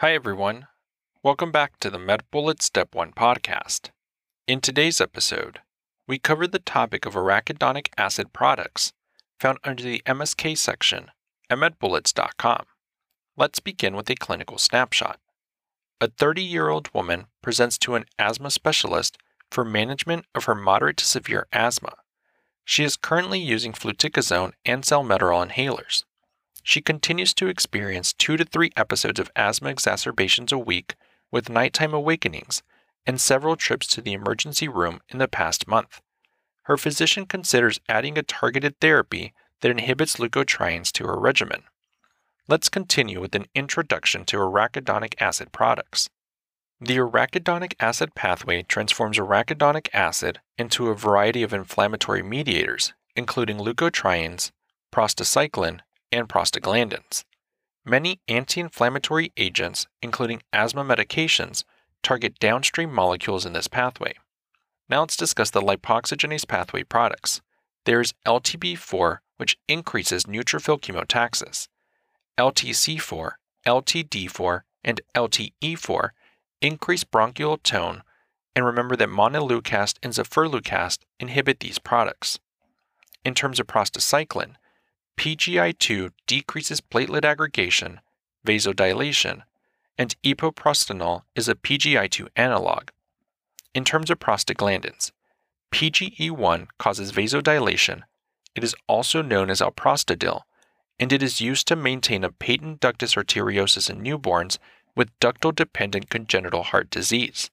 Hi, everyone. Welcome back to the MedBullet Step 1 podcast. In today's episode, we cover the topic of arachidonic acid products found under the MSK section at medbullets.com. Let's begin with a clinical snapshot. A 30 year old woman presents to an asthma specialist for management of her moderate to severe asthma. She is currently using fluticasone and salmeterol inhalers. She continues to experience two to three episodes of asthma exacerbations a week with nighttime awakenings and several trips to the emergency room in the past month. Her physician considers adding a targeted therapy that inhibits leukotrienes to her regimen. Let's continue with an introduction to arachidonic acid products. The arachidonic acid pathway transforms arachidonic acid into a variety of inflammatory mediators, including leukotrienes, prostacyclin, and prostaglandins. Many anti inflammatory agents, including asthma medications, target downstream molecules in this pathway. Now let's discuss the lipoxygenase pathway products. There is LTB4, which increases neutrophil chemotaxis. LTC4, LTD4, and LTE4 increase bronchial tone, and remember that montelukast and zafirlukast inhibit these products. In terms of prostacyclin, PGI2 decreases platelet aggregation, vasodilation, and epoprostenol is a PGI2 analog. In terms of prostaglandins, PGE1 causes vasodilation. It is also known as alprostadil, and it is used to maintain a patent ductus arteriosus in newborns with ductal dependent congenital heart disease.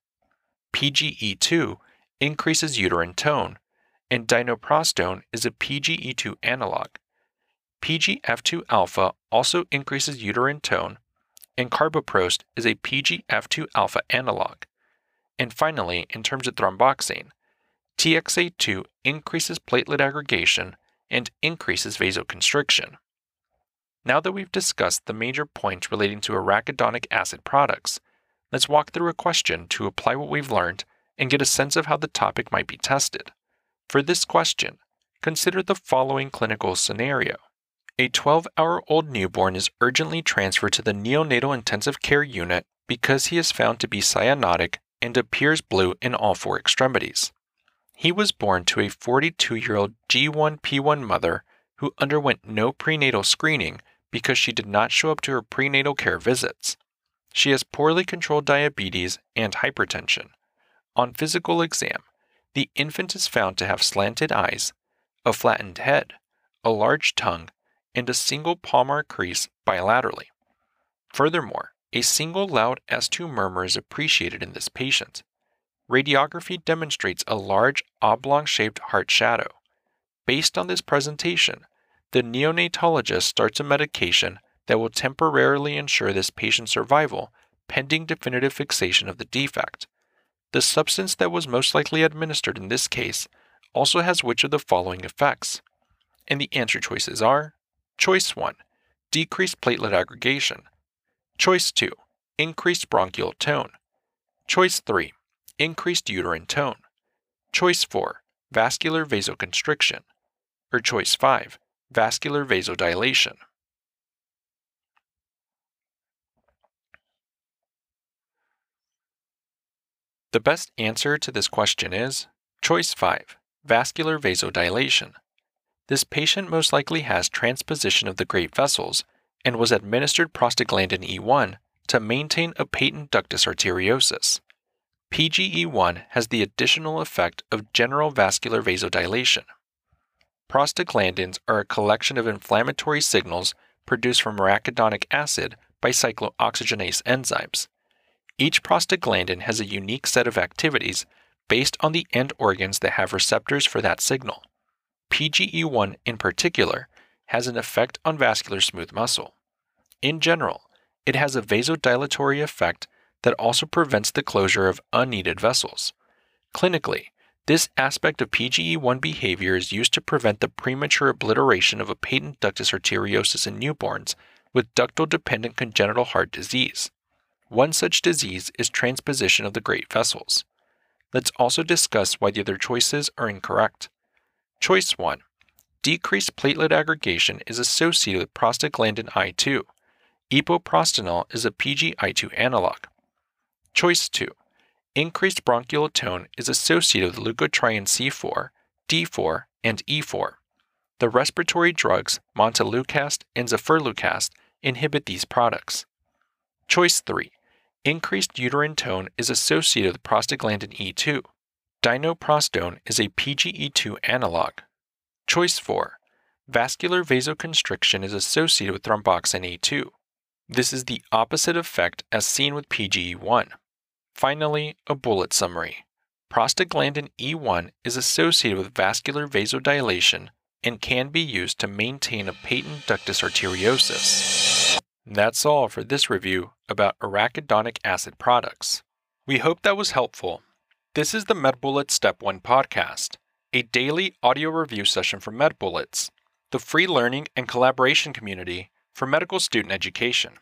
PGE2 increases uterine tone, and dinoprostone is a PGE2 analog. PGF2 alpha also increases uterine tone, and carboprost is a PGF2 alpha analog. And finally, in terms of thromboxane, TXA2 increases platelet aggregation and increases vasoconstriction. Now that we've discussed the major points relating to arachidonic acid products, let's walk through a question to apply what we've learned and get a sense of how the topic might be tested. For this question, consider the following clinical scenario. A 12 hour old newborn is urgently transferred to the neonatal intensive care unit because he is found to be cyanotic and appears blue in all four extremities. He was born to a 42 year old G1P1 mother who underwent no prenatal screening because she did not show up to her prenatal care visits. She has poorly controlled diabetes and hypertension. On physical exam, the infant is found to have slanted eyes, a flattened head, a large tongue, and a single palmar crease bilaterally. Furthermore, a single loud S2 murmur is appreciated in this patient. Radiography demonstrates a large oblong shaped heart shadow. Based on this presentation, the neonatologist starts a medication that will temporarily ensure this patient's survival pending definitive fixation of the defect. The substance that was most likely administered in this case also has which of the following effects? And the answer choices are Choice 1 Decreased platelet aggregation. Choice 2 Increased bronchial tone. Choice 3 Increased uterine tone. Choice 4 Vascular vasoconstriction. Or choice 5 Vascular vasodilation. The best answer to this question is choice 5 Vascular vasodilation. This patient most likely has transposition of the great vessels and was administered prostaglandin E1 to maintain a patent ductus arteriosus. PGE1 has the additional effect of general vascular vasodilation. Prostaglandins are a collection of inflammatory signals produced from arachidonic acid by cyclooxygenase enzymes. Each prostaglandin has a unique set of activities based on the end organs that have receptors for that signal. PGE1 in particular has an effect on vascular smooth muscle. In general, it has a vasodilatory effect that also prevents the closure of unneeded vessels. Clinically, this aspect of PGE1 behavior is used to prevent the premature obliteration of a patent ductus arteriosus in newborns with ductal dependent congenital heart disease. One such disease is transposition of the great vessels. Let's also discuss why the other choices are incorrect. Choice 1 Decreased platelet aggregation is associated with prostaglandin I2. Epoprostenol is a PGI2 analog. Choice 2. Increased bronchial tone is associated with leukotriene C4, D4, and E4. The respiratory drugs montelukast and zafirlukast inhibit these products. Choice 3. Increased uterine tone is associated with prostaglandin E2. Dinoprostone is a PGE2 analog. Choice 4. Vascular vasoconstriction is associated with thromboxane A2. This is the opposite effect as seen with PGE1. Finally, a bullet summary. Prostaglandin E1 is associated with vascular vasodilation and can be used to maintain a patent ductus arteriosus. That's all for this review about arachidonic acid products. We hope that was helpful. This is the MedBullets Step 1 podcast, a daily audio review session from MedBullets, the free learning and collaboration community for medical student education.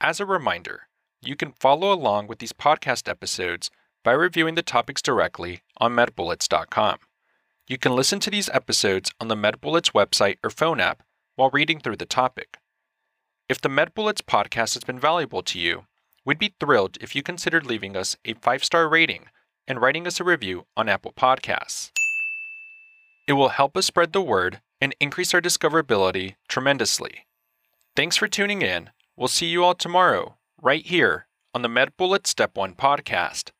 As a reminder, you can follow along with these podcast episodes by reviewing the topics directly on medbullets.com. You can listen to these episodes on the MedBullets website or phone app while reading through the topic. If the MedBullets podcast has been valuable to you, we'd be thrilled if you considered leaving us a five star rating and writing us a review on Apple Podcasts. It will help us spread the word and increase our discoverability tremendously. Thanks for tuning in. We'll see you all tomorrow, right here on the MedBullet Step 1 podcast.